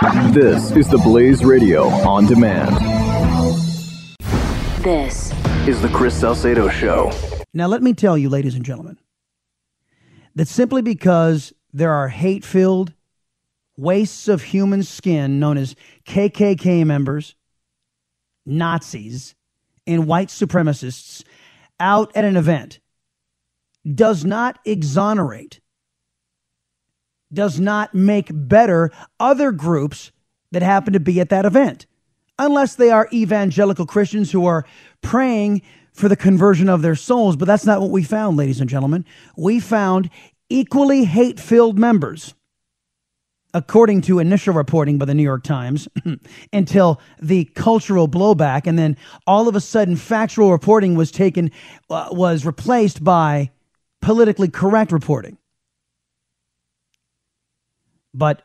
This is the Blaze Radio on demand. This is the Chris Salcedo Show. Now, let me tell you, ladies and gentlemen, that simply because there are hate filled wastes of human skin known as KKK members, Nazis, and white supremacists out at an event does not exonerate, does not make better other groups that happen to be at that event, unless they are evangelical Christians who are praying for the conversion of their souls. But that's not what we found, ladies and gentlemen. We found equally hate filled members according to initial reporting by the New York Times, until the cultural blowback, and then all of a sudden, factual reporting was taken, uh, was replaced by politically correct reporting. But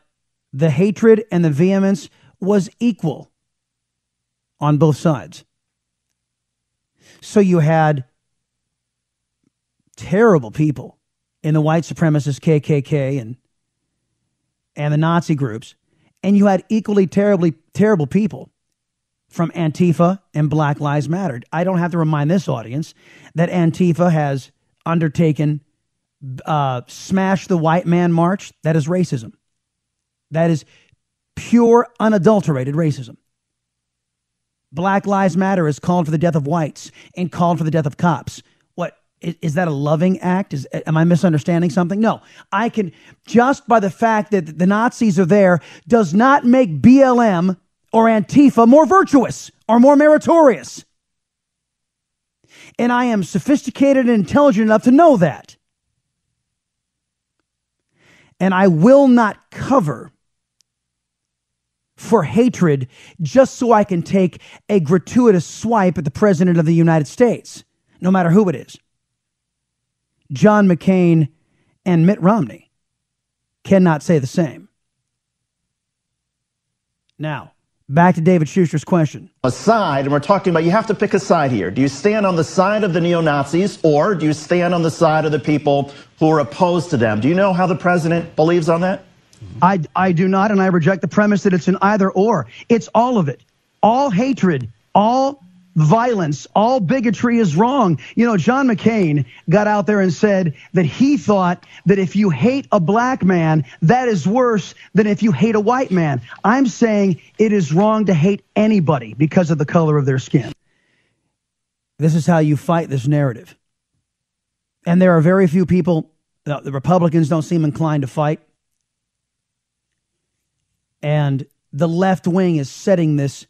the hatred and the vehemence was equal on both sides. So you had terrible people in the white supremacist KKK and and the Nazi groups, and you had equally terribly terrible people from Antifa and Black Lives Matter. I don't have to remind this audience that Antifa has undertaken uh, smash the white man march. That is racism. That is pure, unadulterated racism. Black Lives Matter has called for the death of whites and called for the death of cops. What is, is, that a loving act? Is am I misunderstanding something? No. I can just by the fact that the Nazis are there does not make BLM or Antifa more virtuous or more meritorious. And I am sophisticated and intelligent enough to know that. And I will not cover for hatred just so I can take a gratuitous swipe at the President of the United States, no matter who it is. John McCain and Mitt Romney cannot say the same. Now, back to David Shuster's question. A side, and we're talking about you have to pick a side here. Do you stand on the side of the neo Nazis or do you stand on the side of the people who are opposed to them? Do you know how the president believes on that? I, I do not, and I reject the premise that it's an either or. It's all of it. All hatred, all violence, all bigotry is wrong. You know, John McCain got out there and said that he thought that if you hate a black man, that is worse than if you hate a white man. I'm saying it is wrong to hate anybody because of the color of their skin. This is how you fight this narrative. And there are very few people, the Republicans don't seem inclined to fight. And the left wing is setting this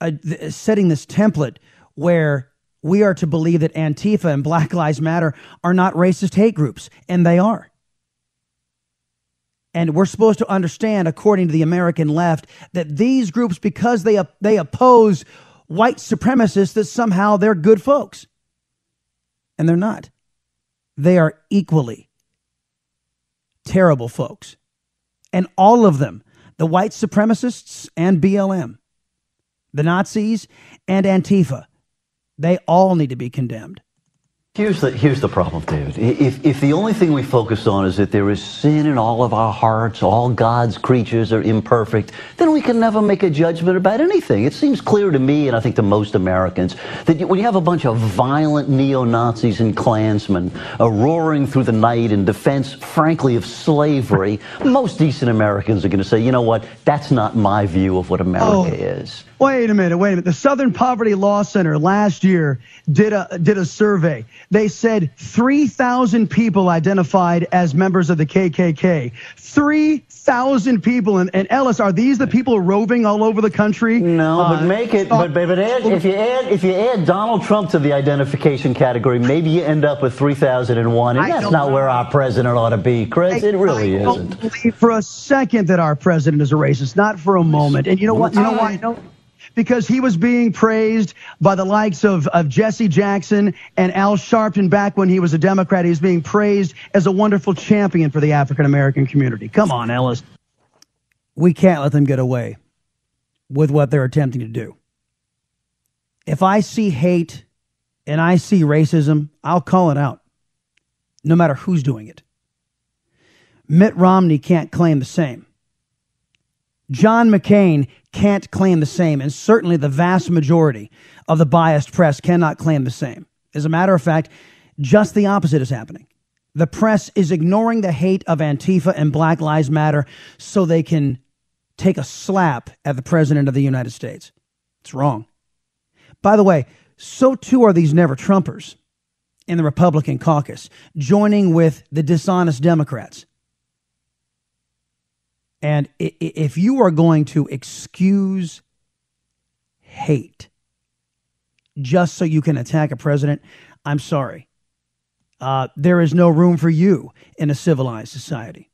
uh, th- setting this template where we are to believe that Antifa and Black Lives Matter are not racist hate groups, and they are. And we're supposed to understand, according to the American left, that these groups, because they, they oppose white supremacists, that somehow they're good folks. And they're not. They are equally terrible folks. And all of them, the white supremacists and BLM, the Nazis and Antifa, they all need to be condemned. Here's the, here's the problem, David. If, if the only thing we focus on is that there is sin in all of our hearts, all God's creatures are imperfect, then we can never make a judgment about anything. It seems clear to me, and I think to most Americans, that when you have a bunch of violent neo Nazis and Klansmen uh, roaring through the night in defense, frankly, of slavery, most decent Americans are going to say, you know what, that's not my view of what America oh. is. Wait a minute, wait a minute. The Southern Poverty Law Center last year did a did a survey. They said 3,000 people identified as members of the KKK. 3,000 people. And, and, Ellis, are these the people roving all over the country? No, uh, but make it. But, but, but add, if you add if you add Donald Trump to the identification category, maybe you end up with 3,001, and that's not where our president ought to be, Chris. I, it really I isn't. Don't believe for a second that our president is a racist. Not for a moment. And you know what? You know why? Because he was being praised by the likes of, of Jesse Jackson and Al Sharpton back when he was a Democrat. He was being praised as a wonderful champion for the African American community. Come on, Ellis. We can't let them get away with what they're attempting to do. If I see hate and I see racism, I'll call it out, no matter who's doing it. Mitt Romney can't claim the same John McCain can't claim the same, and certainly the vast majority of the biased press cannot claim the same. As a matter of fact, just the opposite is happening. The press is ignoring the hate of Antifa and Black Lives Matter so they can take a slap at the President of the United States. It's wrong. By the way, so too are these never Trumpers in the Republican caucus, joining with the dishonest Democrats. And if you are going to excuse hate just so you can attack a president, I'm sorry. Uh, there is no room for you in a civilized society.